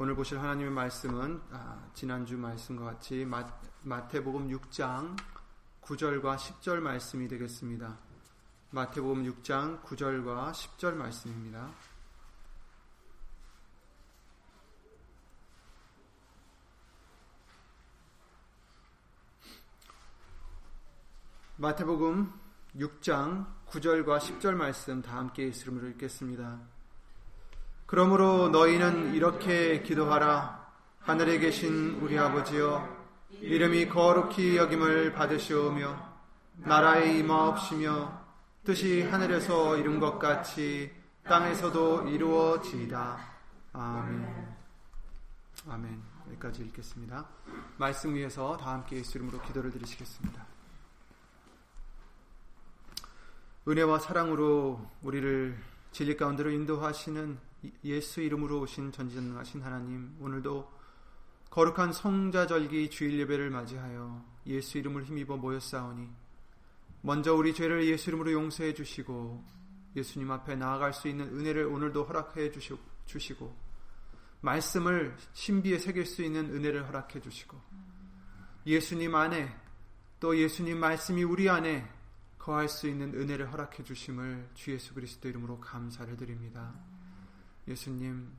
오늘 보실 하나님의 말씀은 아, 지난주 말씀과 같이 마, 마태복음 6장 9절과 10절 말씀이 되겠습니다. 마태복음 6장 9절과 10절 말씀입니다. 마태복음 6장 9절과 10절 말씀 다 함께 있으므로 읽겠습니다. 그러므로 너희는 이렇게 기도하라. 하늘에 계신 우리 아버지여, 이름이 거룩히 여김을 받으시오며, 나라의 임하옵시며, 뜻이 하늘에서 이룬 것 같이 땅에서도 이루어지이다. 아멘. 아멘. 여기까지 읽겠습니다. 말씀 위에서 다 함께 예수 이름으로 기도를 드리시겠습니다. 은혜와 사랑으로 우리를 진리 가운데로 인도하시는 예수 이름으로 오신 전지전능하신 하나님 오늘도 거룩한 성자절기 주일 예배를 맞이하여 예수 이름을 힘입어 모였사오니 먼저 우리 죄를 예수 이름으로 용서해 주시고 예수님 앞에 나아갈 수 있는 은혜를 오늘도 허락해 주시고 말씀을 신비에 새길 수 있는 은혜를 허락해 주시고 예수님 안에 또 예수님 말씀이 우리 안에 거할 수 있는 은혜를 허락해 주심을 주 예수 그리스도 이름으로 감사를 드립니다. 예수님,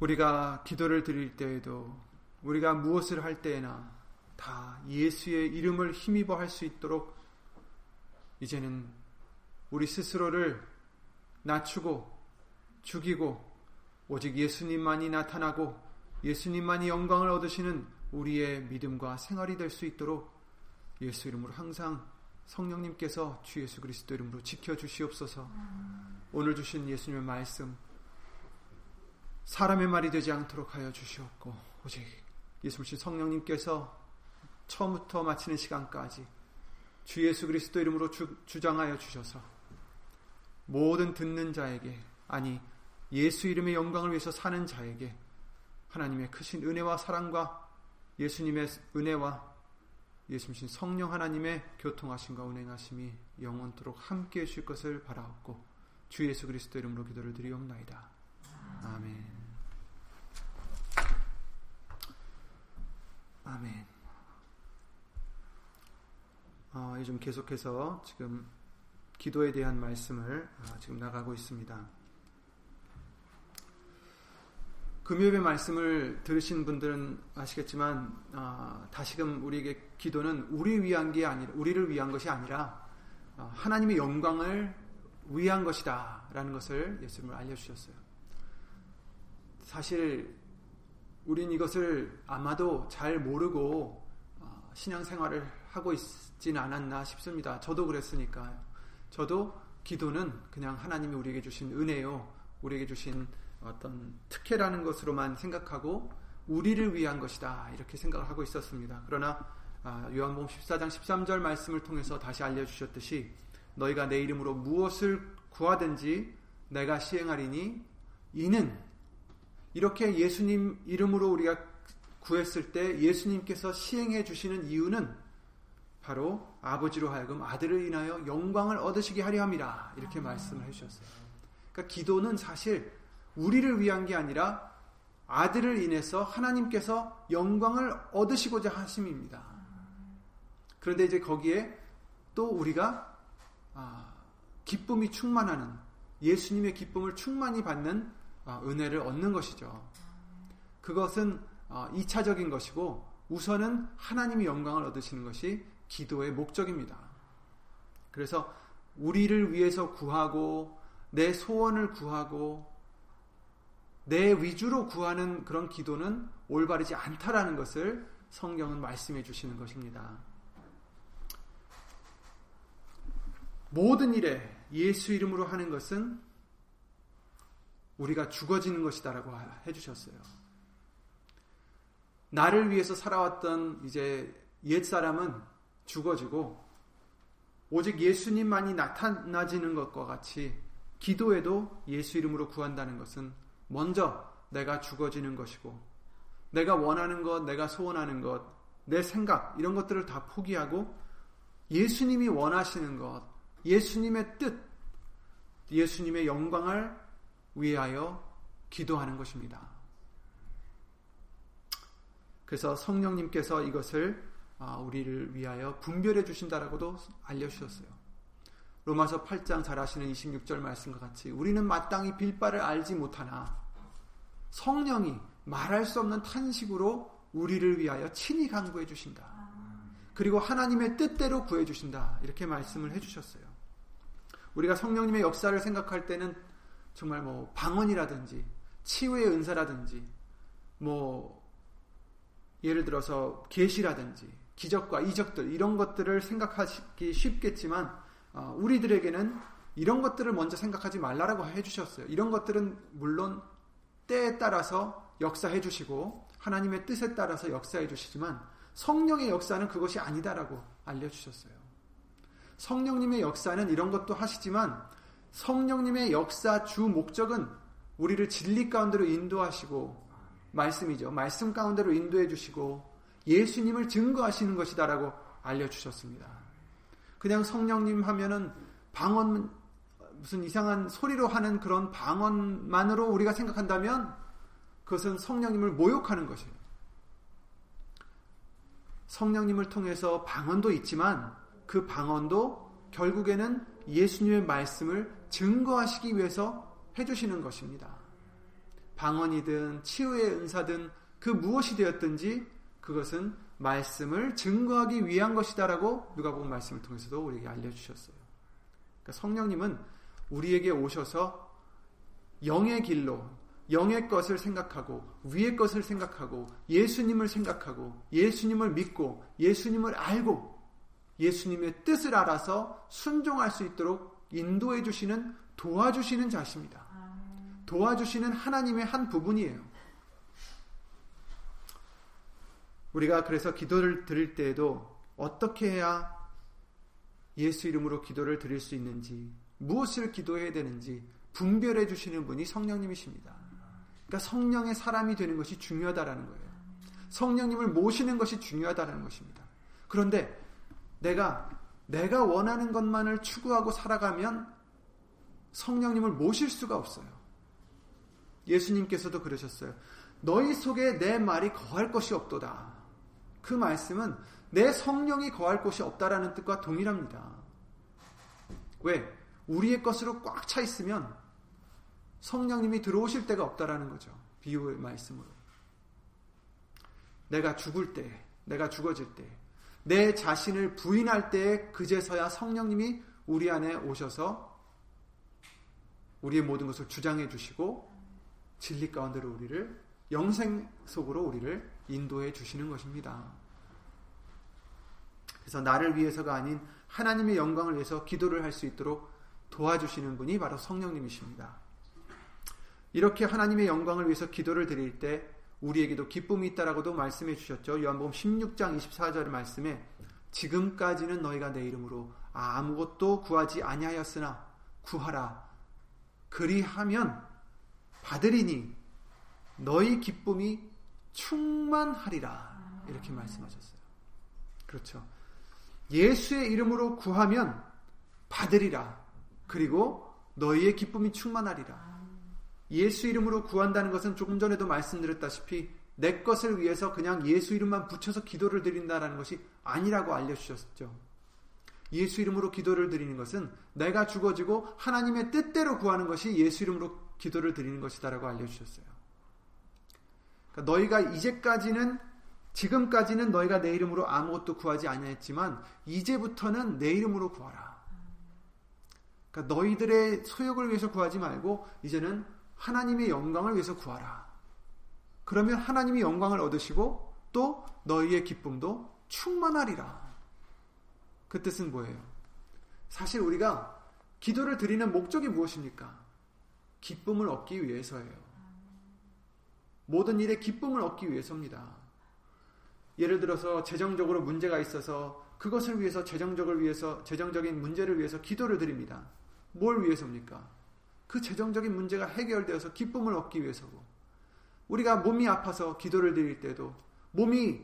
우리가 기도를 드릴 때에도 우리가 무엇을 할 때에나 다 예수의 이름을 힘입어 할 수 있도록 이제는 우리 스스로를 낮추고 죽이고 오직 예수님만이 나타나고 예수님만이 영광을 얻으시는 우리의 믿음과 생활이 될 수 있도록 예수 이름으로 항상 성령님께서 주 예수 그리스도 이름으로 지켜 주시옵소서. 오늘 주신 예수님의 말씀 사람의 말이 되지 않도록 하여 주시옵고 오직 예수님 성령님께서 처음부터 마치는 시간까지 주 예수 그리스도 이름으로 주, 주장하여 주셔서 모든 듣는 자에게 아니 예수 이름의 영광을 위해서 사는 자에게 하나님의 크신 은혜와 사랑과 예수님의 은혜와 예수님 성령 하나님의 교통하심과 운행하심이 영원토록 함께 해 주실 것을 바라옵고 주 예수 그리스도 이름으로 기도를 드리옵나이다. 아멘. 아멘. 어, 요즘 계속해서 지금 기도에 대한 말씀을 어, 지금 나가고 있습니다. 금요일의 말씀을 들으신 분들은 아시겠지만 어, 다시금 우리에게 기도는 우리 위한 게 아니라 우리를 위한 것이 아니라 어, 하나님의 영광을 위한 것이다라는 것을 예수님을 알려주셨어요. 사실 우린 이것을 아마도 잘 모르고 어, 신앙생활을 하고 있진 않았나 싶습니다. 저도 그랬으니까요. 저도 기도는 그냥 하나님이 우리에게 주신 은혜요, 우리에게 주신 어떤 특혜라는 것으로만 생각하고 우리를 위한 것이다 이렇게 생각을 하고 있었습니다. 그러나 아, 요한복음 14장 13절 말씀을 통해서 다시 알려주셨듯이 너희가 내 이름으로 무엇을 구하든지 내가 시행하리니 이는 이렇게 예수님 이름으로 우리가 구했을 때 예수님께서 시행해 주시는 이유는 바로 아버지로 하여금 아들을 인하여 영광을 얻으시게 하려 함이라 이렇게 말씀을 해주셨어요. 그러니까 기도는 사실 우리를 위한 게 아니라 아들을 인해서 하나님께서 영광을 얻으시고자 하심입니다. 그런데 이제 거기에 또 우리가 아, 기쁨이 충만하는 예수님의 기쁨을 충만히 받는 아, 은혜를 얻는 것이죠. 그것은 2차적인 아, 것이고 우선은 하나님이 영광을 얻으시는 것이 기도의 목적입니다. 그래서 우리를 위해서 구하고 내 소원을 구하고 내 위주로 구하는 그런 기도는 올바르지 않다라는 것을 성경은 말씀해 주시는 것입니다. 모든 일에 예수 이름으로 하는 것은 우리가 죽어지는 것이다라고 해 주셨어요. 나를 위해서 살아왔던 이제 옛 사람은 죽어지고 오직 예수님만이 나타나지는 것과 같이 기도에도 예수 이름으로 구한다는 것은 먼저 내가 죽어지는 것이고 내가 원하는 것, 내가 소원하는 것, 내 생각 이런 것들을 다 포기하고 예수님이 원하시는 것, 예수님의 뜻 예수님의 영광을 위하여 기도하는 것입니다. 그래서 성령님께서 이것을 아, 우리를 위하여 분별해 주신다라고도 알려주셨어요. 로마서 8장 잘 아시는 26절 말씀과 같이 우리는 마땅히 빌바를 알지 못하나 성령이 말할 수 없는 탄식으로 우리를 위하여 친히 간구해 주신다. 그리고 하나님의 뜻대로 구해 주신다. 이렇게 말씀을 해 주셨어요. 우리가 성령님의 역사를 생각할 때는 정말 뭐 방언이라든지 치유의 은사라든지 뭐 예를 들어서 계시라든지 기적과 이적들 이런 것들을 생각하기 쉽겠지만 어, 우리들에게는 이런 것들을 먼저 생각하지 말라라고 해주셨어요. 이런 것들은 물론 때에 따라서 역사해 주시고 하나님의 뜻에 따라서 역사해 주시지만 성령의 역사는 그것이 아니다라고 알려주셨어요. 성령님의 역사는 이런 것도 하시지만 성령님의 역사 주 목적은 우리를 진리 가운데로 인도하시고 말씀이죠. 말씀 가운데로 인도해 주시고 예수님을 증거하시는 것이다라고 알려주셨습니다. 그냥 성령님 하면은 방언 무슨 이상한 소리로 하는 그런 방언만으로 우리가 생각한다면 그것은 성령님을 모욕하는 것이에요. 성령님을 통해서 방언도 있지만 그 방언도 결국에는 예수님의 말씀을 증거하시기 위해서 해주시는 것입니다. 방언이든 치유의 은사든 그 무엇이 되었든지 그것은 말씀을 증거하기 위한 것이다라고 누가복음 말씀을 통해서도 우리에게 알려주셨어요. 그러니까 성령님은 우리에게 오셔서 영의 길로 영의 것을 생각하고 위의 것을 생각하고 예수님을 생각하고 예수님을 믿고 예수님을 알고 예수님의 뜻을 알아서 순종할 수 있도록 인도해 주시는 도와주시는 자십니다. 도와주시는 하나님의 한 부분이에요. 우리가 그래서 기도를 드릴 때에도 어떻게 해야 예수 이름으로 기도를 드릴 수 있는지, 무엇을 기도해야 되는지 분별해 주시는 분이 성령님이십니다. 그러니까 성령의 사람이 되는 것이 중요하다라는 거예요. 성령님을 모시는 것이 중요하다는 것입니다. 그런데 내가 내가 원하는 것만을 추구하고 살아가면 성령님을 모실 수가 없어요. 예수님께서도 그러셨어요. 너희 속에 내 말이 거할 것이 없도다. 그 말씀은 내 성령이 거할 곳이 없다라는 뜻과 동일합니다. 왜? 우리의 것으로 꽉 차 있으면 성령님이 들어오실 데가 없다라는 거죠. 비유의 말씀으로. 내가 죽을 때, 내가 죽어질 때, 내 자신을 부인할 때에 그제서야 성령님이 우리 안에 오셔서 우리의 모든 것을 주장해 주시고 진리 가운데로 우리를 영생 속으로 우리를 인도해 주시는 것입니다. 그래서 나를 위해서가 아닌 하나님의 영광을 위해서 기도를 할 수 있도록 도와주시는 분이 바로 성령님이십니다. 이렇게 하나님의 영광을 위해서 기도를 드릴 때 우리에게도 기쁨이 있다라고도 말씀해 주셨죠. 요한복음 16장 24절 말씀에 지금까지는 너희가 내 이름으로 아무것도 구하지 아니하였으나 구하라. 그리하면 받으리니 너희 기쁨이 충만하리라. 이렇게 말씀하셨어요. 그렇죠. 예수의 이름으로 구하면 받으리라. 그리고 너희의 기쁨이 충만하리라. 예수 이름으로 구한다는 것은 조금 전에도 말씀드렸다시피 내 것을 위해서 그냥 예수 이름만 붙여서 기도를 드린다라는 것이 아니라고 알려주셨죠. 예수 이름으로 기도를 드리는 것은 내가 죽어지고 하나님의 뜻대로 구하는 것이 예수 이름으로 기도를 드리는 것이다라고 알려주셨어요. 그러니까 너희가 이제까지는 지금까지는 너희가 내 이름으로 아무것도 구하지 아니했지만 이제부터는 내 이름으로 구하라. 그러니까 너희들의 소욕을 위해서 구하지 말고 이제는 하나님의 영광을 위해서 구하라. 그러면 하나님이 영광을 얻으시고 또 너희의 기쁨도 충만하리라. 그 뜻은 뭐예요? 사실 우리가 기도를 드리는 목적이 무엇입니까? 기쁨을 얻기 위해서예요. 모든 일에 기쁨을 얻기 위해서입니다. 예를 들어서 재정적으로 문제가 있어서 그것을 위해서 재정적을 위해서 재정적인 문제를 위해서 기도를 드립니다. 뭘 위해서입니까? 그 재정적인 문제가 해결되어서 기쁨을 얻기 위해서고 우리가 몸이 아파서 기도를 드릴 때도 몸이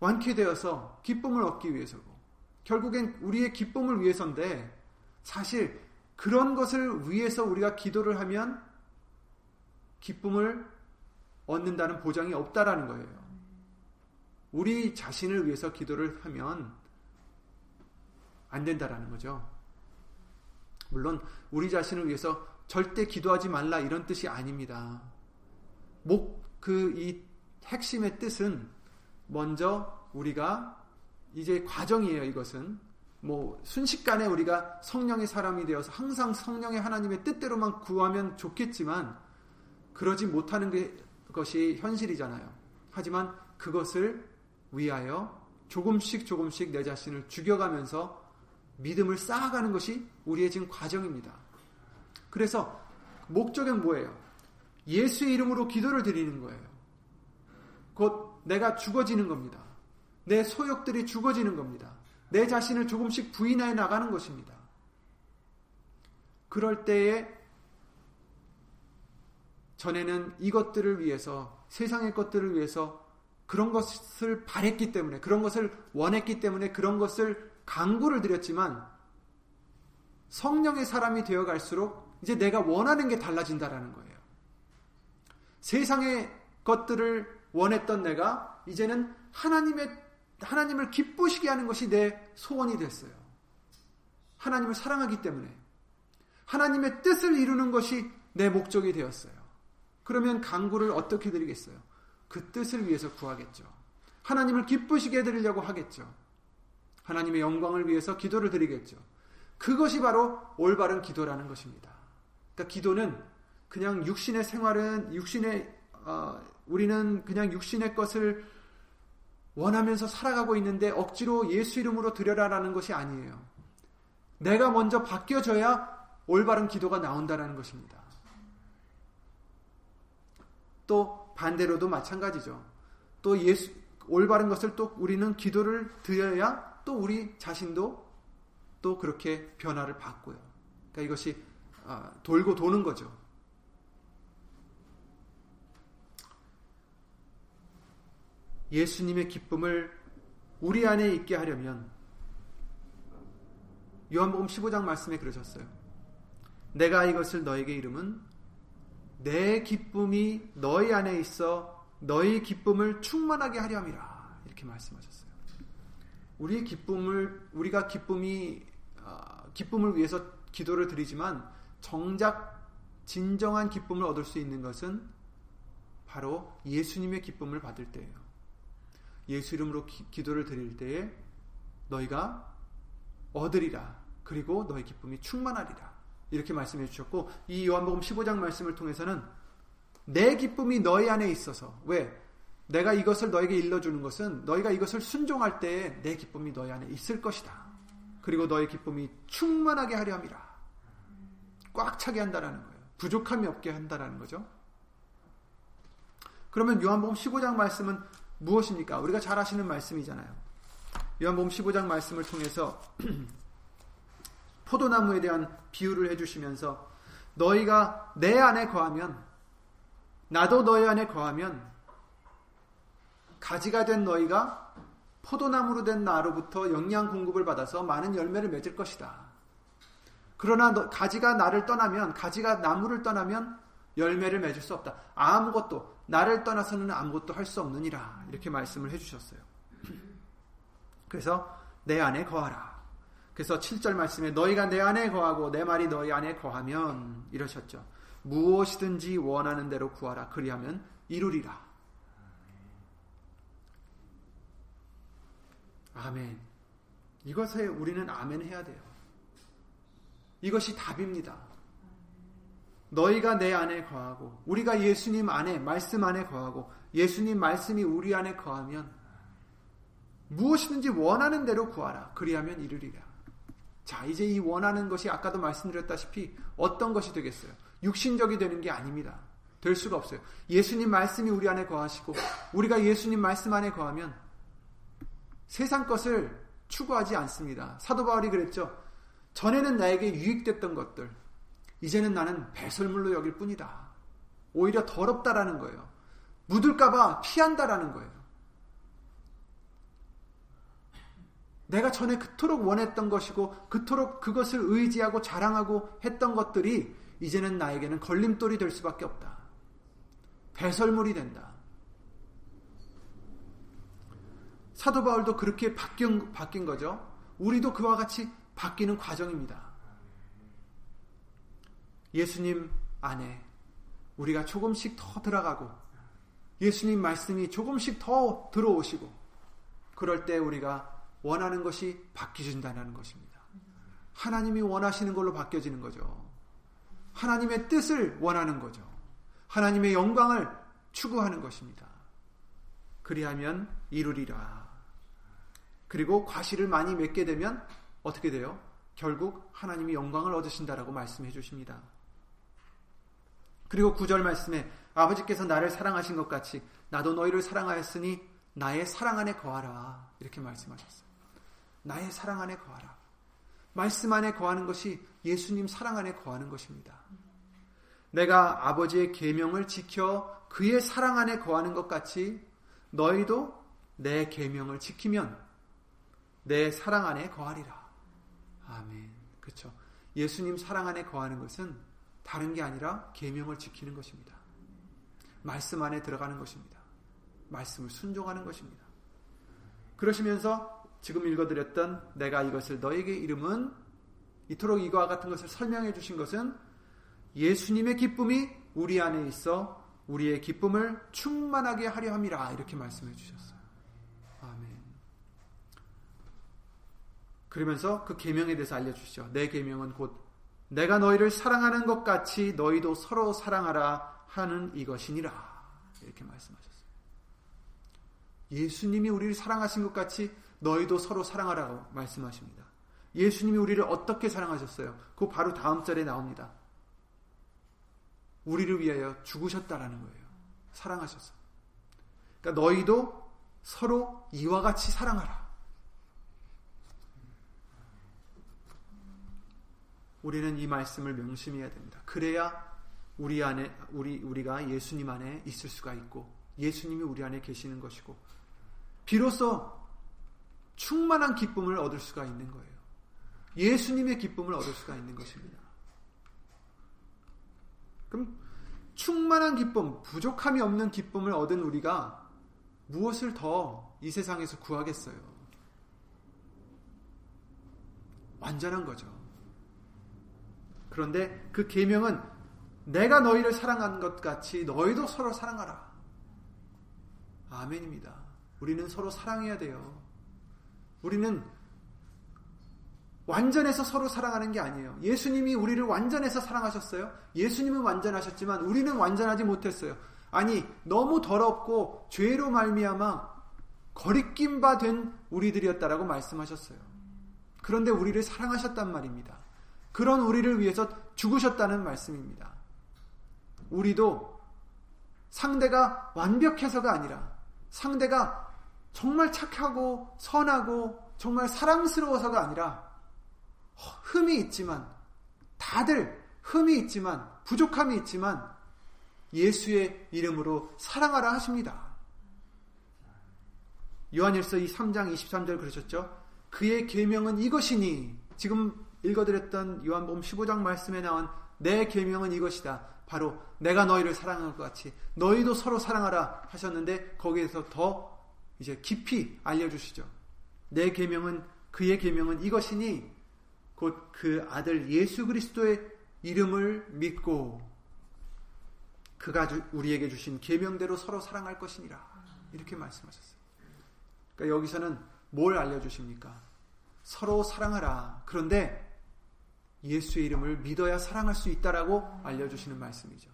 완쾌되어서 기쁨을 얻기 위해서고 결국엔 우리의 기쁨을 위해서인데 사실 그런 것을 위해서 우리가 기도를 하면 기쁨을 얻는다는 보장이 없다라는 거예요. 우리 자신을 위해서 기도를 하면 안 된다라는 거죠. 물론 우리 자신을 위해서 절대 기도하지 말라 이런 뜻이 아닙니다. 목 그 이 핵심의 뜻은 먼저 우리가 이제 과정이에요. 이것은 뭐 순식간에 우리가 성령의 사람이 되어서 항상 성령의 하나님의 뜻대로만 구하면 좋겠지만 그러지 못하는 게, 것이 현실이잖아요. 하지만 그것을 위하여 조금씩 조금씩 내 자신을 죽여가면서 믿음을 쌓아가는 것이 우리의 지금 과정입니다. 그래서 목적은 뭐예요? 예수의 이름으로 기도를 드리는 거예요. 곧 내가 죽어지는 겁니다. 내 소욕들이 죽어지는 겁니다. 내 자신을 조금씩 부인해 나가는 것입니다. 그럴 때에 전에는 이것들을 위해서 세상의 것들을 위해서 그런 것을 바랬기 때문에 그런 것을 원했기 때문에 그런 것을 강구를 드렸지만 성령의 사람이 되어 갈수록 이제 내가 원하는 게 달라진다라는 거예요. 세상의 것들을 원했던 내가 이제는 하나님의 하나님을 기쁘시게 하는 것이 내 소원이 됐어요. 하나님을 사랑하기 때문에 하나님의 뜻을 이루는 것이 내 목적이 되었어요. 그러면 강구를 어떻게 드리겠어요? 그 뜻을 위해서 구하겠죠. 하나님을 기쁘시게 해드리려고 하겠죠. 하나님의 영광을 위해서 기도를 드리겠죠. 그것이 바로 올바른 기도라는 것입니다. 그러니까 기도는 그냥 육신의 생활은 육신의 어, 우리는 그냥 육신의 것을 원하면서 살아가고 있는데 억지로 예수 이름으로 드려라라는 것이 아니에요. 내가 먼저 바뀌어져야 올바른 기도가 나온다라는 것입니다. 또 반대로도 마찬가지죠. 또 예수 올바른 것을 또 우리는 기도를 드려야 또 우리 자신도 또 그렇게 변화를 받고요. 그러니까 이것이 아, 돌고 도는 거죠. 예수님의 기쁨을 우리 안에 있게 하려면 요한복음 15장 말씀에 그러셨어요. 내가 이것을 너에게 이름은 내 기쁨이 너희 안에 있어 너희 기쁨을 충만하게 하려 함이라. 이렇게 말씀하셨어요. 우리 기쁨을 우리가 기쁨이 어, 기쁨을 위해서 기도를 드리지만 정작 진정한 기쁨을 얻을 수 있는 것은 바로 예수님의 기쁨을 받을 때예요. 예수 이름으로 기, 도를 드릴 때에 너희가 얻으리라. 그리고 너희 기쁨이 충만하리라. 이렇게 말씀해 주셨고 이 요한복음 15장 말씀을 통해서는 내 기쁨이 너희 안에 있어서 왜 내가 이것을 너에게 일러주는 것은 너희가 이것을 순종할 때에 내 기쁨이 너희 안에 있을 것이다. 그리고 너의 기쁨이 충만하게 하려 함이라. 꽉 차게 한다라는 거예요. 부족함이 없게 한다라는 거죠. 그러면 요한복음 15장 말씀은 무엇입니까? 우리가 잘 아시는 말씀이잖아요. 요한복음 15장 말씀을 통해서 포도나무에 대한 비유를 해주시면서 너희가 내 안에 거하면 나도 너희 안에 거하면 가지가 된 너희가 포도나무로 된 나로부터 영양 공급을 받아서 많은 열매를 맺을 것이다. 그러나 너, 가지가 나를 떠나면 가지가 나무를 떠나면 열매를 맺을 수 없다. 아무것도 나를 떠나서는 아무것도 할 수 없느니라. 이렇게 말씀을 해주셨어요. 그래서 내 안에 거하라. 그래서 7절 말씀에 너희가 내 안에 거하고 내 말이 너희 안에 거하면 이러셨죠. 무엇이든지 원하는 대로 구하라. 그리하면 이루리라. 아멘. 이것에 우리는 아멘 해야 돼요. 이것이 답입니다. 너희가 내 안에 거하고 우리가 예수님 안에 말씀 안에 거하고 예수님 말씀이 우리 안에 거하면 무엇이든지 원하는 대로 구하라. 그리하면 이르리라. 자, 이제 이 원하는 것이 아까도 말씀드렸다시피 어떤 것이 되겠어요? 육신적이 되는 게 아닙니다. 될 수가 없어요. 예수님 말씀이 우리 안에 거하시고 우리가 예수님 말씀 안에 거하면 세상 것을 추구하지 않습니다. 사도 바울이 그랬죠. 전에는 나에게 유익됐던 것들, 이제는 나는 배설물로 여길 뿐이다. 오히려 더럽다라는 거예요. 묻을까봐 피한다라는 거예요. 내가 전에 그토록 원했던 것이고 그토록 그것을 의지하고 자랑하고 했던 것들이 이제는 나에게는 걸림돌이 될 수밖에 없다. 배설물이 된다. 사도 바울도 그렇게 바뀐, 바뀐 거죠. 우리도 그와 같이 바뀌는 과정입니다. 예수님 안에 우리가 조금씩 더 들어가고 예수님 말씀이 조금씩 더 들어오시고 그럴 때 우리가 원하는 것이 바뀌어진다는 것입니다. 하나님이 원하시는 걸로 바뀌어지는 거죠. 하나님의 뜻을 원하는 거죠. 하나님의 영광을 추구하는 것입니다. 그리하면 이루리라. 그리고 과실을 많이 맺게 되면 어떻게 돼요? 결국 하나님이 영광을 얻으신다라고 말씀해 주십니다. 그리고 구절 말씀에 아버지께서 나를 사랑하신 것 같이 나도 너희를 사랑하였으니 나의 사랑 안에 거하라. 이렇게 말씀하셨어요. 나의 사랑 안에 거하라. 말씀 안에 거하는 것이 예수님 사랑 안에 거하는 것입니다. 내가 아버지의 계명을 지켜 그의 사랑 안에 거하는 것 같이 너희도 내 계명을 지키면 내 사랑 안에 거하리라. 아멘. 그렇죠. 예수님 사랑 안에 거하는 것은 다른 게 아니라 계명을 지키는 것입니다. 말씀 안에 들어가는 것입니다. 말씀을 순종하는 것입니다. 그러시면서 지금 읽어드렸던 내가 이것을 너에게 이름은 이토록 이거와 같은 것을 설명해 주신 것은 예수님의 기쁨이 우리 안에 있어 우리의 기쁨을 충만하게 하려 함이라 이렇게 말씀해 주셨어요. 아멘. 그러면서 그 계명에 대해서 알려 주시죠. 내 계명은 곧 내가 너희를 사랑하는 것 같이 너희도 서로 사랑하라 하는 이것이니라. 이렇게 말씀하셨어요. 예수님이 우리를 사랑하신 것 같이 너희도 서로 사랑하라고 말씀하십니다. 예수님이 우리를 어떻게 사랑하셨어요? 그 바로 다음 절에 나옵니다. 우리를 위하여 죽으셨다라는 거예요. 사랑하셨어. 그러니까 너희도 서로 이와 같이 사랑하라. 우리는 이 말씀을 명심해야 됩니다. 그래야 우리 안에 우리 우리가 예수님 안에 있을 수가 있고 예수님이 우리 안에 계시는 것이고 비로소 충만한 기쁨을 얻을 수가 있는 거예요. 예수님의 기쁨을 얻을 수가 있는 것입니다. 그럼 충만한 기쁨, 부족함이 없는 기쁨을 얻은 우리가 무엇을 더 이 세상에서 구하겠어요? 완전한 거죠. 그런데 그 계명은 내가 너희를 사랑한 것 같이 너희도 서로 사랑하라. 아멘입니다. 우리는 서로 사랑해야 돼요. 우리는 완전해서 서로 사랑하는 게 아니에요. 예수님이 우리를 완전해서 사랑하셨어요. 예수님은 완전하셨지만 우리는 완전하지 못했어요. 아니 너무 더럽고 죄로 말미암아 거리낌 바 된 우리들이었다라고 말씀하셨어요. 그런데 우리를 사랑하셨단 말입니다. 그런 우리를 위해서 죽으셨다는 말씀입니다. 우리도 상대가 완벽해서가 아니라 상대가 정말 착하고 선하고 정말 사랑스러워서가 아니라 흠이 있지만 다들 흠이 있지만 부족함이 있지만 예수의 이름으로 사랑하라 하십니다. 요한일서 이 3장 23절 그러셨죠? 그의 계명은 이것이니 지금 읽어드렸던 요한복음 15장 말씀에 나온 내 계명은 이것이다. 바로 내가 너희를 사랑한 것 같이 너희도 서로 사랑하라 하셨는데 거기에서 더 이제 깊이 알려주시죠. 내 계명은 그의 계명은 이것이니 곧 그 아들 예수 그리스도의 이름을 믿고 그가 우리에게 주신 계명대로 서로 사랑할 것이니라 이렇게 말씀하셨어요. 그러니까 여기서는 뭘 알려주십니까? 서로 사랑하라. 그런데 예수의 이름을 믿어야 사랑할 수 있다라고 알려주시는 말씀이죠.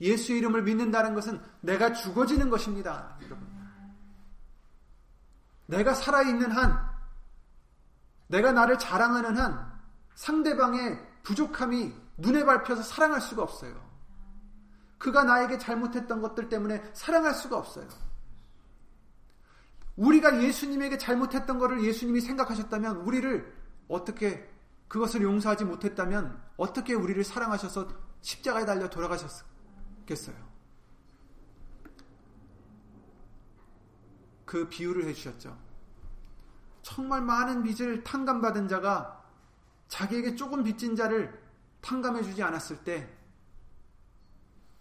예수의 이름을 믿는다는 것은 내가 죽어지는 것입니다. 여러분. 내가 살아있는 한, 내가 나를 자랑하는 한, 상대방의 부족함이 눈에 밟혀서 사랑할 수가 없어요. 그가 나에게 잘못했던 것들 때문에 사랑할 수가 없어요. 우리가 예수님에게 잘못했던 것을 예수님이 생각하셨다면 우리를 어떻게 그것을 용서하지 못했다면 어떻게 우리를 사랑하셔서 십자가에 달려 돌아가셨 겠어요? 그 비유를 해주셨죠. 정말 많은 빚을 탕감받은 자가 자기에게 조금 빚진 자를 탕감해 주지 않았을 때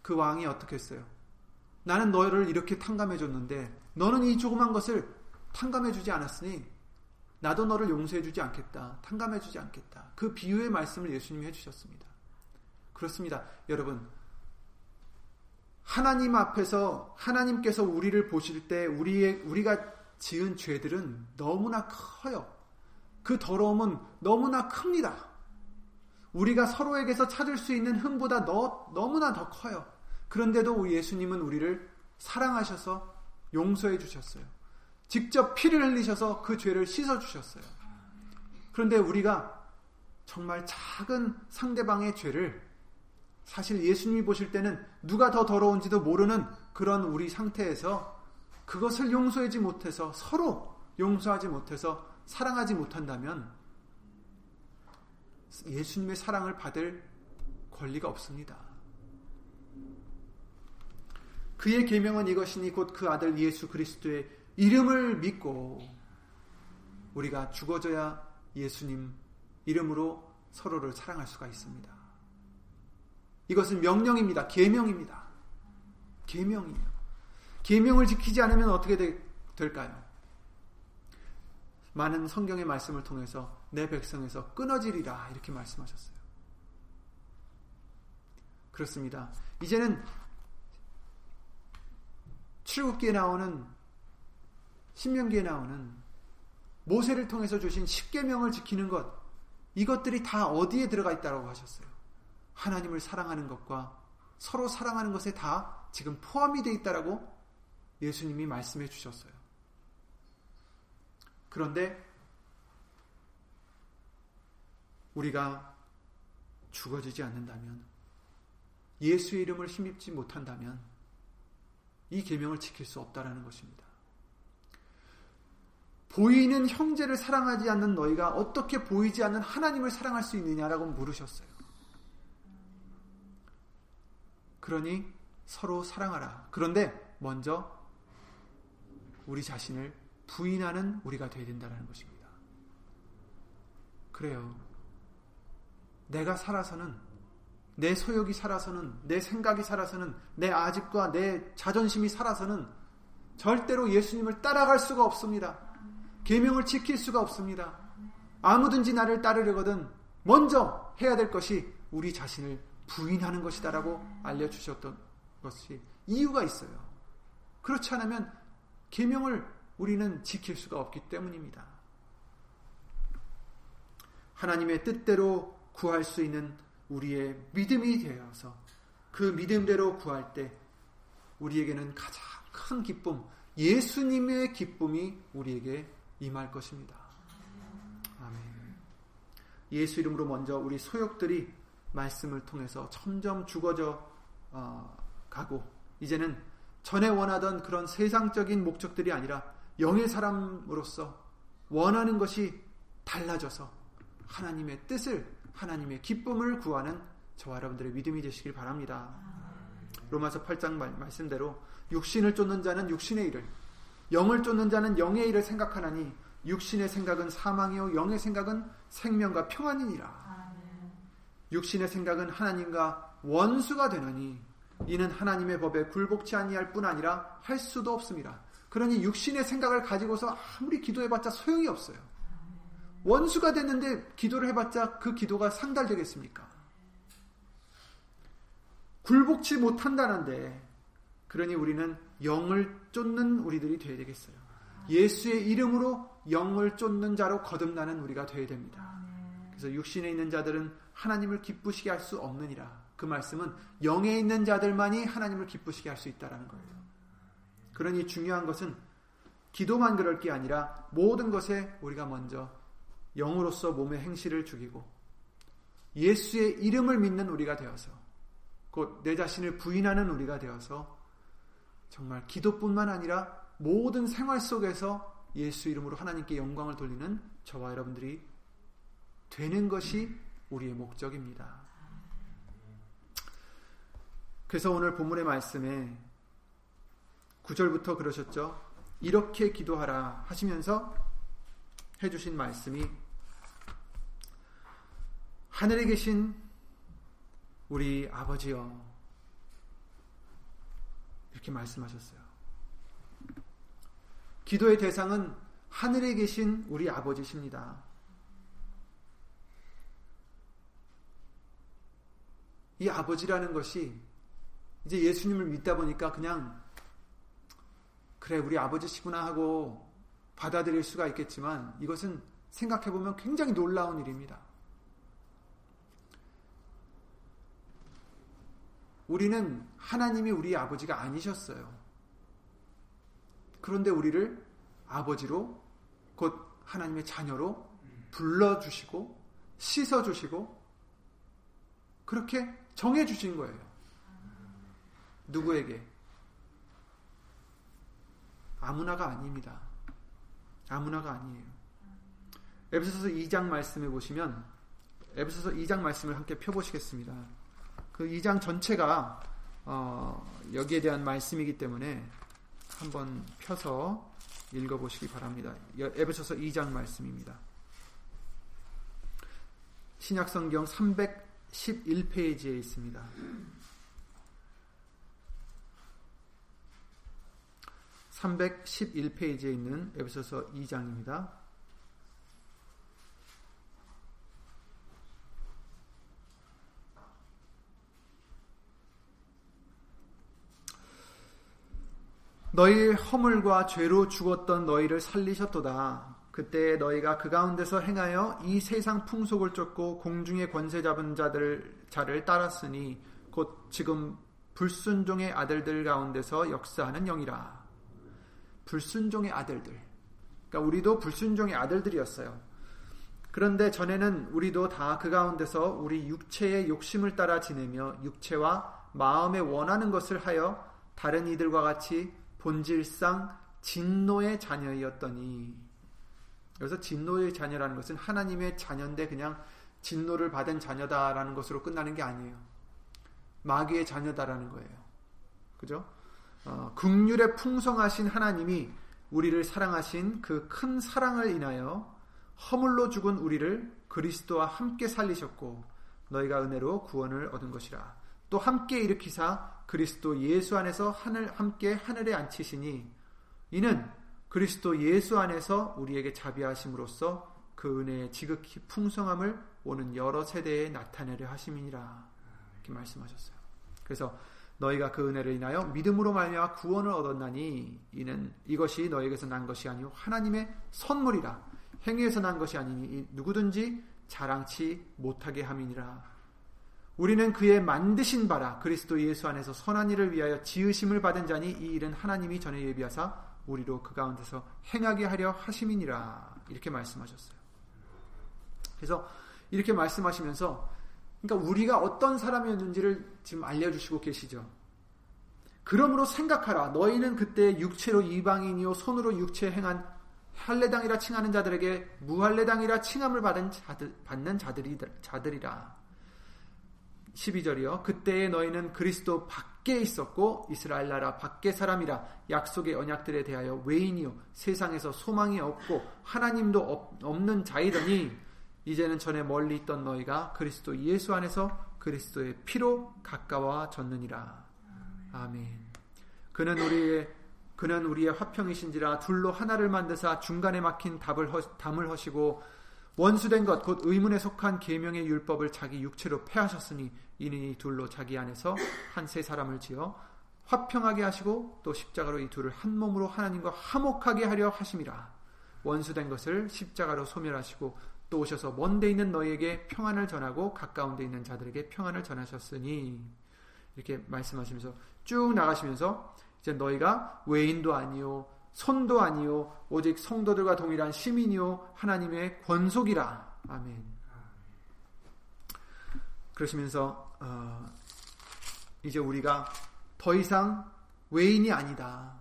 그 왕이 어떻게 했어요? 나는 너를 이렇게 탕감해 줬는데 너는 이 조그만 것을 탕감해 주지 않았으니 나도 너를 용서해 주지 않겠다. 탕감해 주지 않겠다. 그 비유의 말씀을 예수님이 해 주셨습니다. 그렇습니다. 여러분 하나님 앞에서 하나님께서 우리를 보실 때 우리의 우리가 지은 죄들은 너무나 커요. 그 더러움은 너무나 큽니다. 우리가 서로에게서 찾을 수 있는 흠보다 너, 너무나 더 커요. 그런데도 예수님은 우리를 사랑하셔서 용서해 주셨어요. 직접 피를 흘리셔서 그 죄를 씻어 주셨어요. 그런데 우리가 정말 작은 상대방의 죄를 사실 예수님이 보실 때는 누가 더 더러운지도 모르는 그런 우리 상태에서 그것을 용서하지 못해서 서로 용서하지 못해서 사랑하지 못한다면 예수님의 사랑을 받을 권리가 없습니다. 그의 계명은 이것이니 곧 그 아들 예수 그리스도의 이름을 믿고 우리가 죽어져야 예수님 이름으로 서로를 사랑할 수가 있습니다. 이것은 명령입니다. 계명입니다. 계명이에요. 계명을 지키지 않으면 어떻게 되, 될까요? 많은 성경의 말씀을 통해서 내 백성에서 끊어지리라 이렇게 말씀하셨어요. 그렇습니다. 이제는 출국기에 나오는 신명기에 나오는 모세를 통해서 주신 십계명을 지키는 것 이것들이 다 어디에 들어가 있다고 하셨어요. 하나님을 사랑하는 것과 서로 사랑하는 것에 다 지금 포함이 되어 있다라고 예수님이 말씀해 주셨어요. 그런데 우리가 죽어지지 않는다면 예수의 이름을 힘입지 못한다면 이 계명을 지킬 수 없다라는 것입니다. 보이는 형제를 사랑하지 않는 너희가 어떻게 보이지 않는 하나님을 사랑할 수 있느냐라고 물으셨어요. 그러니 서로 사랑하라. 그런데 먼저 우리 자신을 부인하는 우리가 되어야 된다는 것입니다. 그래요. 내가 살아서는 내 소욕이 살아서는 내 생각이 살아서는 내 아집과 내 자존심이 살아서는 절대로 예수님을 따라갈 수가 없습니다. 계명을 지킬 수가 없습니다. 아무든지 나를 따르려거든 먼저 해야 될 것이 우리 자신을 부인하는 것이다라고 알려주셨던 것이 이유가 있어요. 그렇지 않으면 계명을 우리는 지킬 수가 없기 때문입니다. 하나님의 뜻대로 구할 수 있는 우리의 믿음이 되어서 그 믿음대로 구할 때 우리에게는 가장 큰 기쁨, 예수님의 기쁨이 우리에게 임할 것입니다. 아멘. 예수 이름으로 먼저 우리 소욕들이 말씀을 통해서 점점 죽어져 어, 가고 이제는 전에 원하던 그런 세상적인 목적들이 아니라 영의 사람으로서 원하는 것이 달라져서 하나님의 뜻을 하나님의 기쁨을 구하는 저와 여러분들의 믿음이 되시길 바랍니다. 로마서 8장 말씀대로 육신을 쫓는 자는 육신의 일을 영을 쫓는 자는 영의 일을 생각하나니 육신의 생각은 사망이요 영의 생각은 생명과 평안이니라. 육신의 생각은 하나님과 원수가 되느니 이는 하나님의 법에 굴복치 아니할 뿐 아니라 할 수도 없습니다. 그러니 육신의 생각을 가지고서 아무리 기도해봤자 소용이 없어요. 원수가 됐는데 기도를 해봤자 그 기도가 상달되겠습니까? 굴복치 못한다는데 그러니 우리는 영을 쫓는 우리들이 되어야 되겠어요. 예수의 이름으로 영을 쫓는 자로 거듭나는 우리가 되어야 됩니다. 그래서 육신에 있는 자들은 하나님을 기쁘시게 할 수 없느니라. 그 말씀은 영에 있는 자들만이 하나님을 기쁘시게 할 수 있다라는 거예요. 그러니 중요한 것은 기도만 그럴 게 아니라 모든 것에 우리가 먼저 영으로서 몸의 행실을 죽이고 예수의 이름을 믿는 우리가 되어서 곧 내 자신을 부인하는 우리가 되어서 정말 기도뿐만 아니라 모든 생활 속에서 예수 이름으로 하나님께 영광을 돌리는 저와 여러분들이 되는 것이 우리의 목적입니다. 그래서 오늘 본문의 말씀에 9절부터 그러셨죠. 이렇게 기도하라 하시면서 해주신 말씀이 하늘에 계신 우리 아버지여 이렇게 말씀하셨어요. 기도의 대상은 하늘에 계신 우리 아버지십니다. 이 아버지라는 것이 이제 예수님을 믿다 보니까 그냥 그래 우리 아버지시구나 하고 받아들일 수가 있겠지만 이것은 생각해 보면 굉장히 놀라운 일입니다. 우리는 하나님이 우리 아버지가 아니셨어요. 그런데 우리를 아버지로 곧 하나님의 자녀로 불러주시고 씻어주시고 그렇게 정해 주신 거예요. 누구에게? 아무나가 아닙니다. 아무나가 아니에요. 에베소서 2장 말씀에 보시면 에베소서 2장 말씀을 함께 펴 보시겠습니다. 그 2장 전체가 어, 여기에 대한 말씀이기 때문에 한번 펴서 읽어 보시기 바랍니다. 에베소서 2장 말씀입니다. 신약성경 311페이지에 있습니다. 311페이지에 있는 에베소서 2장입니다. 너희 허물과 죄로 죽었던 너희를 살리셨도다. 그때 너희가 그 가운데서 행하여 이 세상 풍속을 쫓고 공중의 권세 잡은 자들 자를 따랐으니 곧 지금 불순종의 아들들 가운데서 역사하는 영이라. 불순종의 아들들. 그러니까 우리도 불순종의 아들들이었어요. 그런데 전에는 우리도 다 그 가운데서 우리 육체의 욕심을 따라 지내며 육체와 마음에 원하는 것을 하여 다른 이들과 같이 본질상 진노의 자녀이었더니 여기서 진노의 자녀라는 것은 하나님의 자녀인데 그냥 진노를 받은 자녀다라는 것으로 끝나는 게 아니에요. 마귀의 자녀다라는 거예요. 그죠? 어, 극률에 풍성하신 하나님이 우리를 사랑하신 그 큰 사랑을 인하여 허물로 죽은 우리를 그리스도와 함께 살리셨고 너희가 은혜로 구원을 얻은 것이라. 또 함께 일으키사 그리스도 예수 안에서 하늘 함께 하늘에 앉히시니 이는 그리스도 예수 안에서 우리에게 자비하심으로써 그 은혜의 지극히 풍성함을 오는 여러 세대에 나타내려 하심이니라. 이렇게 말씀하셨어요. 그래서 너희가 그 은혜를 인하여 믿음으로 말미암아 구원을 얻었나니 이는 이것이 너희에게서 난 것이 아니요 하나님의 선물이라. 행위에서 난 것이 아니니 누구든지 자랑치 못하게 함이니라. 우리는 그의 만드신 바라 그리스도 예수 안에서 선한 일을 위하여 지으심을 받은 자니 이 일은 하나님이 전에 예비하사 우리로 그 가운데서 행하게 하려 하심이니라 이렇게 말씀하셨어요. 그래서 이렇게 말씀하시면서 그러니까 우리가 어떤 사람이었는지를 지금 알려주시고 계시죠. 그러므로 생각하라. 너희는 그때 육체로 이방인이요 손으로 육체 행한 할례당이라 칭하는 자들에게 무할례당이라 칭함을 받은 자들, 받는 자들이, 자들이라. 12절이요. 그때에 너희는 그리스도 밖 에 있었고 이스라엘 나라 밖의 사람이라 약속의 언약들에 대하여 외인이요 세상에서 소망이 없고 하나님도 없는 자이더니 이제는 전에 멀리 있던 너희가 그리스도 예수 안에서 그리스도의 피로 가까워졌느니라. 아멘. 그는 우리의 그는 우리의 화평이신지라 둘로 하나를 만드사 중간에 막힌 답을 허, 담을 허시고 원수된 것 곧 의문에 속한 계명의 율법을 자기 육체로 패하셨으니 이는 이 둘로 자기 안에서 한 세 사람을 지어 화평하게 하시고 또 십자가로 이 둘을 한 몸으로 하나님과 화목하게 하려 하심이라. 원수된 것을 십자가로 소멸하시고 또 오셔서 먼데 있는 너희에게 평안을 전하고 가까운 데 있는 자들에게 평안을 전하셨으니. 이렇게 말씀하시면서 쭉 나가시면서 이제 너희가 외인도 아니요 손도 아니요 오직 성도들과 동일한 시민이요 하나님의 권속이라 아멘. 그러시면서 어, 이제 우리가 더 이상 외인이 아니다.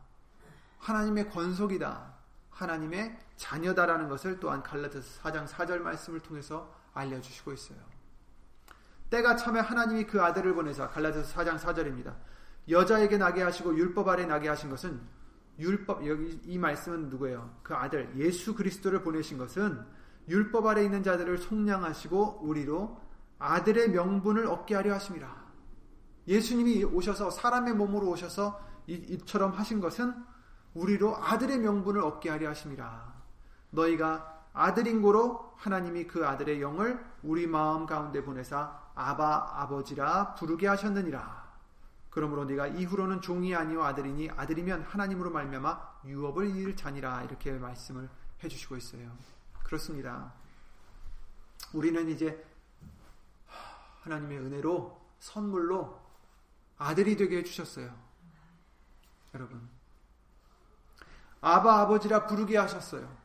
하나님의 권속이다. 하나님의 자녀다라는 것을 또한 갈라디아서 4장 4절 말씀을 통해서 알려주시고 있어요. 때가 참에 하나님이 그 아들을 보내사 갈라디아서 4장 4절입니다. 여자에게 나게 하시고 율법 아래 나게 하신 것은 율법 여기 이 말씀은 누구예요? 그 아들 예수 그리스도를 보내신 것은 율법 아래 있는 자들을 속량하시고 우리로 아들의 명분을 얻게 하려 하심이라. 예수님이 오셔서 사람의 몸으로 오셔서 이 처럼 하신 것은 우리로 아들의 명분을 얻게 하려 하심이라. 너희가 아들인 고로 하나님이 그 아들의 영을 우리 마음 가운데 보내사 아바 아버지라 부르게 하셨느니라. 그러므로 네가 이후로는 종이 아니요 아들이니 아들이면 하나님으로 말미암아 유업을 이을 자니라 이렇게 말씀을 해주시고 있어요. 그렇습니다. 우리는 이제 하나님의 은혜로 선물로 아들이 되게 해주셨어요. 여러분. 아바 아버지라 부르게 하셨어요.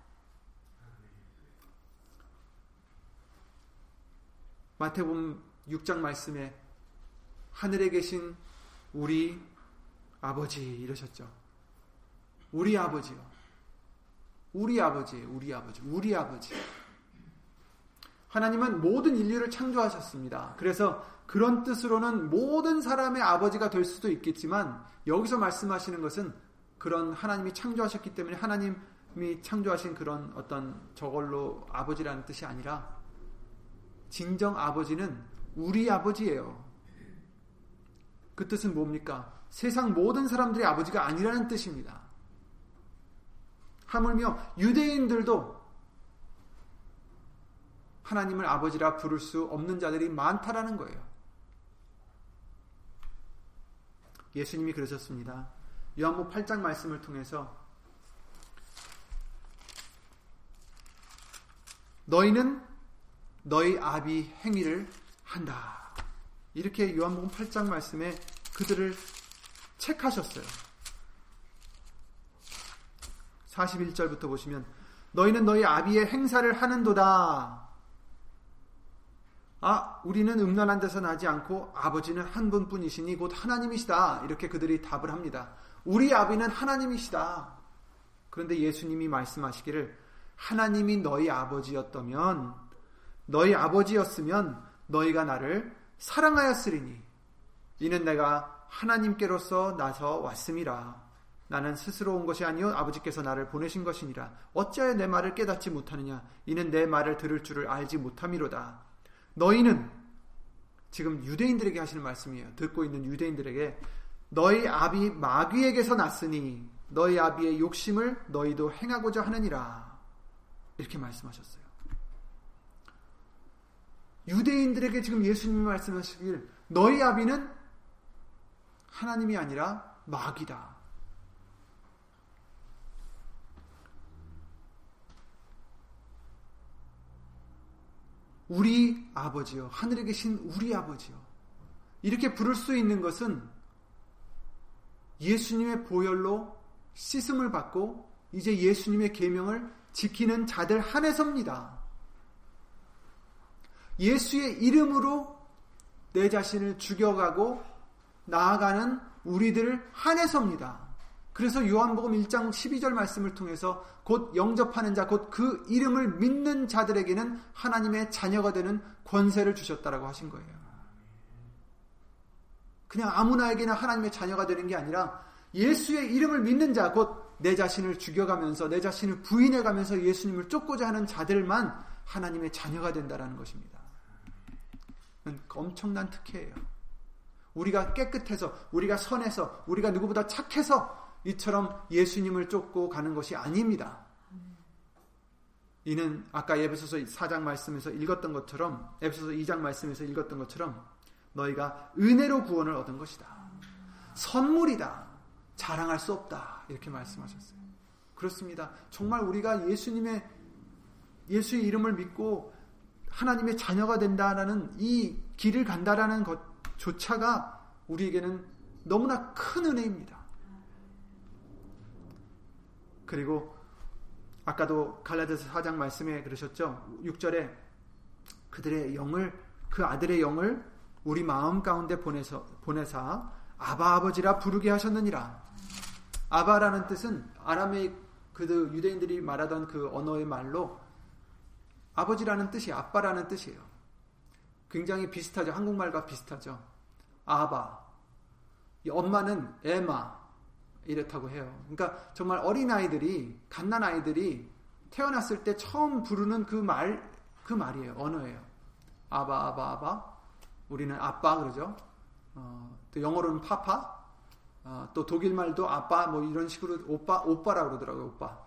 마태복음 6장 말씀에 하늘에 계신 우리 아버지 이러셨죠. 우리 아버지요. 우리 아버지, 우리 아버지, 우리 아버지. 하나님은 모든 인류를 창조하셨습니다. 그래서 그런 뜻으로는 모든 사람의 아버지가 될 수도 있겠지만 여기서 말씀하시는 것은 그런 하나님이 창조하셨기 때문에 하나님이 창조하신 그런 어떤 저걸로 아버지라는 뜻이 아니라 진정 아버지는 우리 아버지예요. 그 뜻은 뭡니까? 세상 모든 사람들의 아버지가 아니라는 뜻입니다. 하물며 유대인들도 하나님을 아버지라 부를 수 없는 자들이 많다라는 거예요. 예수님이 그러셨습니다. 요한복 8장 말씀을 통해서 너희는 너희 아비 행위를 한다. 이렇게 요한복음 8장 말씀에 그들을 책하셨어요. 41절부터 보시면 너희는 너희 아비의 행사를 하는도다. 아, 우리는 음란한 데서 나지 않고 아버지는 한 분뿐이시니 곧 하나님이시다. 이렇게 그들이 답을 합니다. 우리 아비는 하나님이시다. 그런데 예수님이 말씀하시기를 하나님이 너희 아버지였다면 너희 아버지였으면 너희가 나를 사랑하였으리니 이는 내가 하나님께로서 나서 왔음이라. 나는 스스로 온 것이 아니요 아버지께서 나를 보내신 것이니라. 어찌하여 내 말을 깨닫지 못하느냐? 이는 내 말을 들을 줄을 알지 못함이로다. 너희는 지금 유대인들에게 하시는 말씀이에요. 듣고 있는 유대인들에게 너희 아비 마귀에게서 났으니 너희 아비의 욕심을 너희도 행하고자 하느니라. 이렇게 말씀하셨어요 유대인들에게 지금 예수님이 말씀하시길 너희 아비는 하나님이 아니라 마귀다. 우리 아버지요. 하늘에 계신 우리 아버지요. 이렇게 부를 수 있는 것은 예수님의 보혈로 씻음을 받고 이제 예수님의 계명을 지키는 자들 한해서입니다. 예수의 이름으로 내 자신을 죽여가고 나아가는 우리들을 한해서입니다. 그래서 요한복음 1장 12절 말씀을 통해서 곧 영접하는 자, 곧 그 이름을 믿는 자들에게는 하나님의 자녀가 되는 권세를 주셨다라고 하신 거예요. 그냥 아무나에게나 하나님의 자녀가 되는 게 아니라 예수의 이름을 믿는 자, 곧 내 자신을 죽여가면서 내 자신을 부인해가면서 예수님을 쫓고자 하는 자들만 하나님의 자녀가 된다라는 것입니다. 엄청난 특혜예요. 우리가 깨끗해서, 우리가 선해서, 우리가 누구보다 착해서 이처럼 예수님을 쫓고 가는 것이 아닙니다. 이는 아까 에베소서 4장 말씀에서 읽었던 것처럼 에베소서 2장 말씀에서 읽었던 것처럼 너희가 은혜로 구원을 얻은 것이다. 선물이다. 자랑할 수 없다. 이렇게 말씀하셨어요. 그렇습니다. 정말 우리가 예수님의 예수의 이름을 믿고 하나님의 자녀가 된다라는 이 길을 간다라는 것조차가 우리에게는 너무나 큰 은혜입니다. 그리고 아까도 갈라디아서 4장 말씀에 그러셨죠. 6절에 그들의 영을 그 아들의 영을 우리 마음 가운데 보내서 보내사 아바 아버지라 부르게 하셨느니라. 아바라는 뜻은 아람의 그 유대인들이 말하던 그 언어의 말로 아버지라는 뜻이 아빠라는 뜻이에요. 굉장히 비슷하죠. 한국말과 비슷하죠. 아바. 엄마는 에마. 이렇다고 해요. 그러니까 정말 어린 아이들이 갓난 아이들이 태어났을 때 처음 부르는 그 말, 그 말이에요. 언어예요. 아바, 아바, 아바. 우리는 아빠 그러죠. 어, 또 영어로는 파파. 어, 또 독일 말도 아빠 뭐 이런 식으로 오빠, 오빠라고 그러더라고요. 오빠.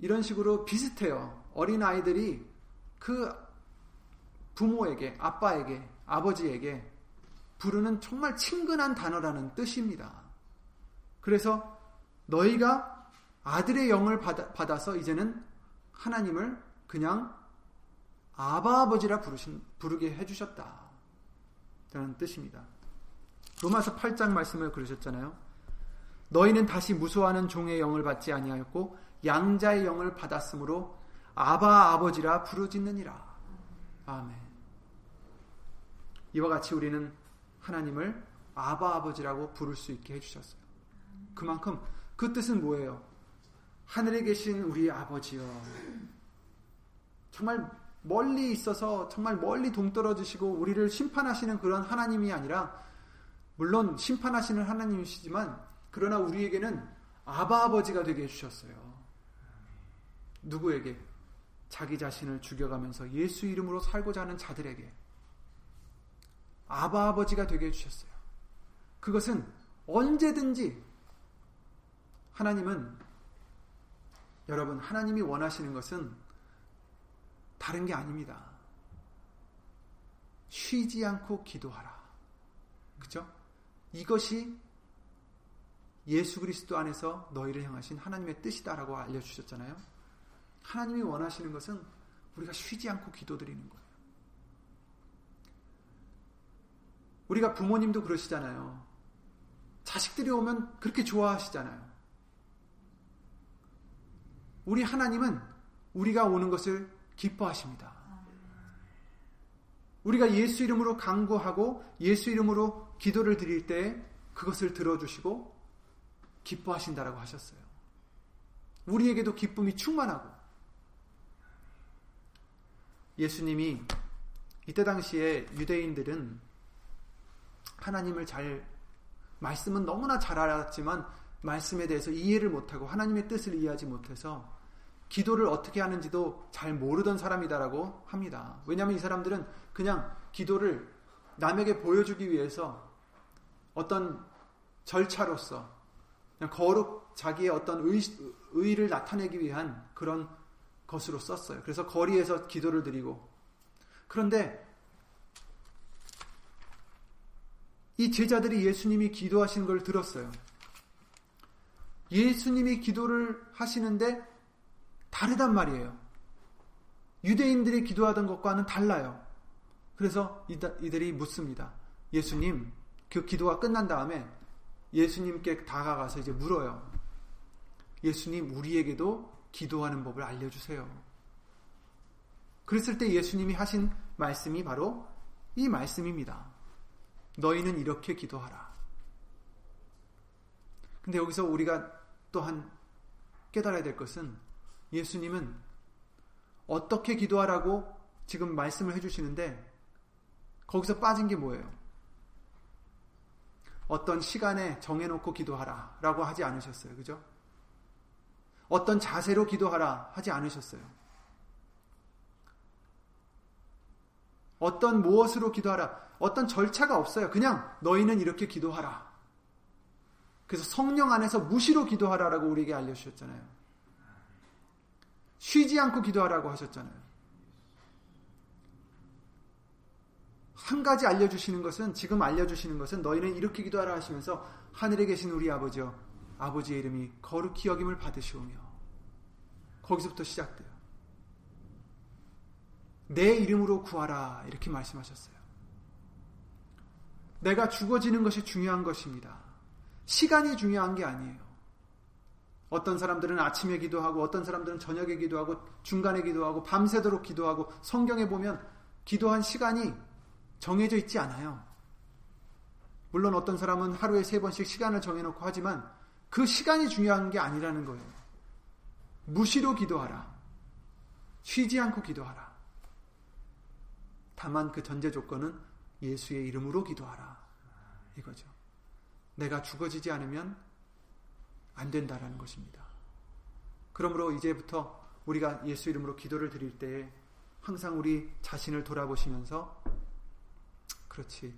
이런 식으로 비슷해요. 어린 아이들이 그 부모에게, 아빠에게, 아버지에게 부르는 정말 친근한 단어라는 뜻입니다. 그래서 너희가 아들의 영을 받아, 받아 서 이제는 하나님을 그냥 아바 아버지라 부르신, 부르게 해주셨다. 라는 뜻입니다. 로마서 8장 말씀을 그러셨잖아요. 너희는 다시 무소하는 종의 영을 받지 아니하였고 양자의 영을 받았으므로 아바 아버지라 부르짖느니라. 아멘. 이와 같이 우리는 하나님을 아바 아버지라고 부를 수 있게 해주셨어요. 그만큼 그 뜻은 뭐예요? 하늘에 계신 우리 아버지요. 정말 멀리 있어서 정말 멀리 동떨어지시고 우리를 심판하시는 그런 하나님이 아니라 물론 심판하시는 하나님이시지만 그러나 우리에게는 아바 아버지가 되게 해주셨어요. 누구에게? 자기 자신을 죽여가면서 예수 이름으로 살고자 하는 자들에게 아바 아버지가 되게 해주셨어요. 그것은 언제든지 하나님은 여러분 하나님이 원하시는 것은 다른 게 아닙니다. 쉬지 않고 기도하라. 그죠? 이것이 예수 그리스도 안에서 너희를 향하신 하나님의 뜻이다라고 알려주셨잖아요. 하나님이 원하시는 것은 우리가 쉬지 않고 기도드리는 거예요. 우리가 부모님도 그러시잖아요. 자식들이 오면 그렇게 좋아하시잖아요. 우리 하나님은 우리가 오는 것을 기뻐하십니다. 우리가 예수 이름으로 강구하고 예수 이름으로 기도를 드릴 때 그것을 들어주시고 기뻐하신다라고 하셨어요. 우리에게도 기쁨이 충만하고 예수님이 이때 당시에 유대인들은 하나님을 잘 말씀은 너무나 잘 알았지만 말씀에 대해서 이해를 못하고 하나님의 뜻을 이해하지 못해서 기도를 어떻게 하는지도 잘 모르던 사람이다라고 합니다. 왜냐하면 이 사람들은 그냥 기도를 남에게 보여주기 위해서 어떤 절차로서 그냥 거룩 자기의 어떤 의, 의를 나타내기 위한 그런 것으로 썼어요. 그래서 거리에서 기도를 드리고 그런데 이 제자들이 예수님이 기도하시는 걸 들었어요. 예수님이 기도를 하시는데 다르단 말이에요. 유대인들이 기도하던 것과는 달라요. 그래서 이들이 묻습니다. 예수님, 그 기도가 끝난 다음에 예수님께 다가가서 이제 물어요. 예수님, 우리에게도 기도하는 법을 알려주세요. 그랬을 때 예수님이 하신 말씀이 바로 이 말씀입니다. 너희는 이렇게 기도하라. 근데 여기서 우리가 또한 깨달아야 될 것은 예수님은 어떻게 기도하라고 지금 말씀을 해주시는데 거기서 빠진 게 뭐예요? 어떤 시간에 정해놓고 기도하라 라고 하지 않으셨어요. 그죠? 어떤 자세로 기도하라 하지 않으셨어요. 어떤 무엇으로 기도하라. 어떤 절차가 없어요. 그냥 너희는 이렇게 기도하라. 그래서 성령 안에서 무시로 기도하라라고 우리에게 알려주셨잖아요. 쉬지 않고 기도하라고 하셨잖아요. 한 가지 알려주시는 것은, 지금 알려주시는 것은 너희는 이렇게 기도하라 하시면서 하늘에 계신 우리 아버지여, 아버지의 이름이 거룩히 여김을 받으시오며, 거기서부터 시작돼요. 내 이름으로 구하라. 이렇게 말씀하셨어요. 내가 죽어지는 것이 중요한 것입니다. 시간이 중요한 게 아니에요. 어떤 사람들은 아침에 기도하고 어떤 사람들은 저녁에 기도하고 중간에 기도하고 밤새도록 기도하고 성경에 보면 기도한 시간이 정해져 있지 않아요. 물론 어떤 사람은 하루에 세 번씩 시간을 정해놓고 하지만 그 시간이 중요한 게 아니라는 거예요. 무시로 기도하라. 쉬지 않고 기도하라. 다만 그 전제 조건은 예수의 이름으로 기도하라. 이거죠. 내가 죽어지지 않으면 안 된다라는 것입니다. 그러므로 이제부터 우리가 예수 이름으로 기도를 드릴 때에 항상 우리 자신을 돌아보시면서 그렇지.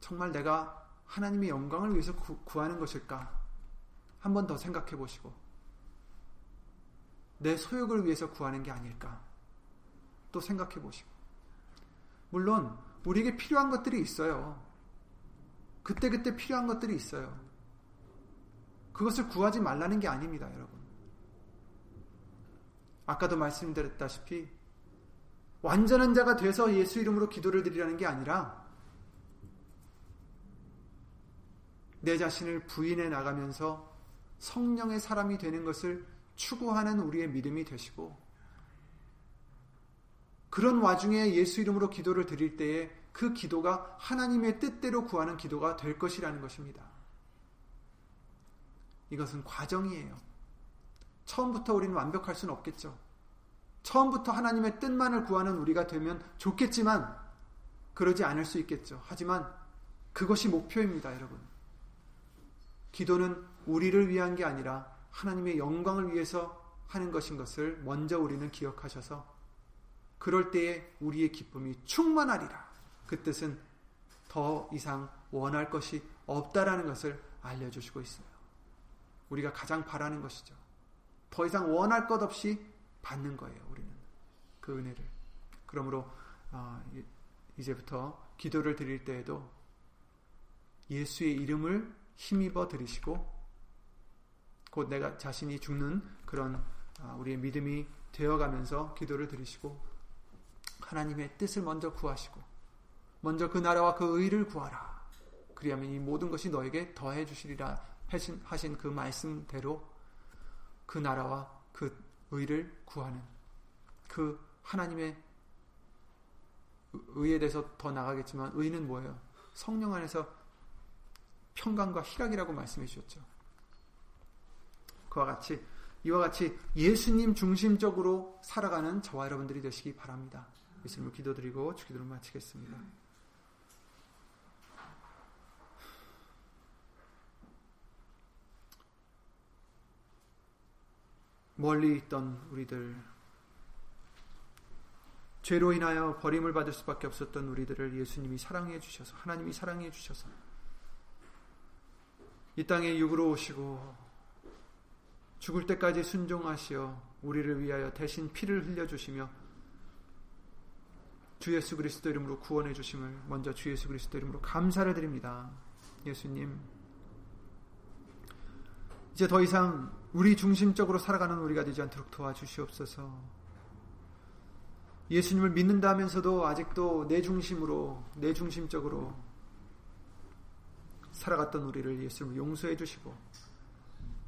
정말 내가 하나님의 영광을 위해서 구, 하는 것일까? 한 번 더 생각해 보시고 내 소욕을 위해서 구하는 게 아닐까? 또 생각해 보시고 물론 우리에게 필요한 것들이 있어요. 그때 그때 필요한 것들이 있어요. 그것을 구하지 말라는 게 아닙니다, 여러분. 아까도 말씀드렸다시피 완전한 자가 돼서 예수 이름으로 기도를 드리라는 게 아니라 내 자신을 부인해 나가면서 성령의 사람이 되는 것을 추구하는 우리의 믿음이 되시고 그런 와중에 예수 이름으로 기도를 드릴 때에 그 기도가 하나님의 뜻대로 구하는 기도가 될 것이라는 것입니다. 이것은 과정이에요. 처음부터 우리는 완벽할 수는 없겠죠. 처음부터 하나님의 뜻만을 구하는 우리가 되면 좋겠지만 그러지 않을 수 있겠죠. 하지만 그것이 목표입니다, 여러분. 기도는 우리를 위한 게 아니라 하나님의 영광을 위해서 하는 것인 것을 먼저 우리는 기억하셔서 그럴 때에 우리의 기쁨이 충만하리라. 그 뜻은 더 이상 원할 것이 없다라는 것을 알려주시고 있어요. 우리가 가장 바라는 것이죠. 더 이상 원할 것 없이 받는 거예요. 우리는 그 은혜를. 그러므로 어, 이제부터 기도를 드릴 때에도 예수의 이름을 힘입어 드리시고 곧 내가 자신이 죽는 그런 어, 우리의 믿음이 되어가면서 기도를 드리시고 하나님의 뜻을 먼저 구하시고 먼저 그 나라와 그 의를 구하라. 그리하면 이 모든 것이 너에게 더해 주시리라 하신 그 말씀대로 그 나라와 그 의를 구하는 그 하나님의 의에 대해서 더 나가겠지만 의는 뭐예요? 성령 안에서 평강과 희락이라고 말씀해 주셨죠. 그와 같이 이와 같이 예수님 중심적으로 살아가는 저와 여러분들이 되시기 바랍니다. 예수님을 기도드리고 주기도를 마치겠습니다. 멀리 있던 우리들, 죄로 인하여 버림을 받을 수밖에 없었던 우리들을 예수님이 사랑해 주셔서, 하나님이 사랑해 주셔서, 이 땅에 육으로 오시고, 죽을 때까지 순종하시어, 우리를 위하여 대신 피를 흘려 주시며, 주 예수 그리스도 이름으로 구원해 주심을 먼저 주 예수 그리스도 이름으로 감사를 드립니다. 예수님, 이제 더 이상 우리 중심적으로 살아가는 우리가 되지 않도록 도와주시옵소서. 예수님을 믿는다 하면서도 아직도 내 중심으로, 내 중심적으로 살아갔던 우리를 예수님 용서해 주시고,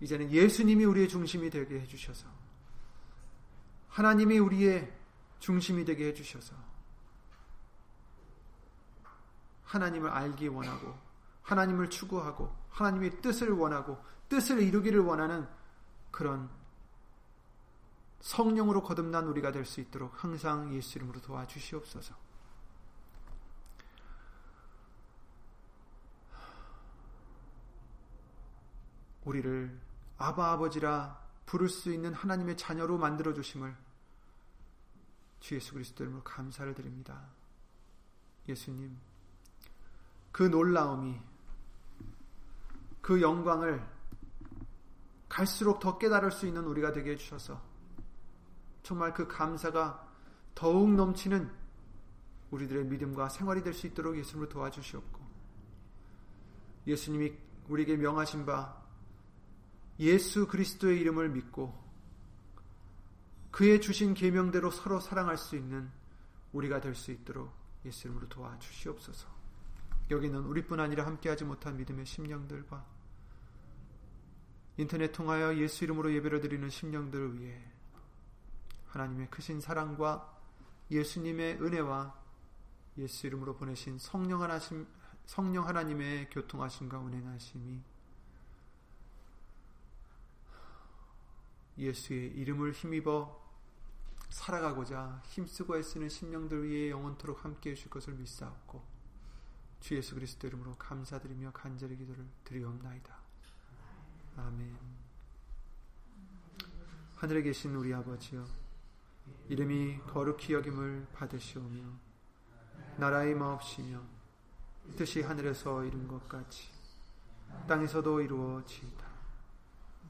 이제는 예수님이 우리의 중심이 되게 해 주셔서, 하나님이 우리의 중심이 되게 해 주셔서, 하나님을 알기 원하고, 하나님을 추구하고, 하나님의 뜻을 원하고, 뜻을 이루기를 원하는 그런 성령으로 거듭난 우리가 될 수 있도록 항상 예수 이름으로 도와주시옵소서. 우리를 아바 아버지라 부를 수 있는 하나님의 자녀로 만들어 주심을 주 예수 그리스도 이름으로 감사를 드립니다. 예수님, 그 놀라움이 그 영광을 갈수록 더 깨달을 수 있는 우리가 되게 해 주셔서 정말 그 감사가 더욱 넘치는 우리들의 믿음과 생활이 될 수 있도록 예수님을 도와주시옵고 예수님이 우리에게 명하신 바 예수 그리스도의 이름을 믿고 그의 주신 계명대로 서로 사랑할 수 있는 우리가 될 수 있도록 예수님으로 도와주시옵소서. 여기는 우리뿐 아니라 함께하지 못한 믿음의 심령들과 인터넷 통하여 예수 이름으로 예배를 드리는 심령들을 위해 하나님의 크신 사랑과 예수님의 은혜와 예수 이름으로 보내신 성령 하나님, 성령 하나님의 교통하심과 운행하심이 예수의 이름을 힘입어 살아가고자 힘쓰고 애쓰는 심령들 위해 영원토록 함께 해주실 것을 믿사옵고 주 예수 그리스도 이름으로 감사드리며 간절히 기도를 드리옵나이다. 아멘. 하늘에 계신 우리 아버지여, 이름이 거룩히 여김을 받으시오며, 나라의 마옵시며, 뜻이 하늘에서 이룬 것 같이, 땅에서도 이루어지이다.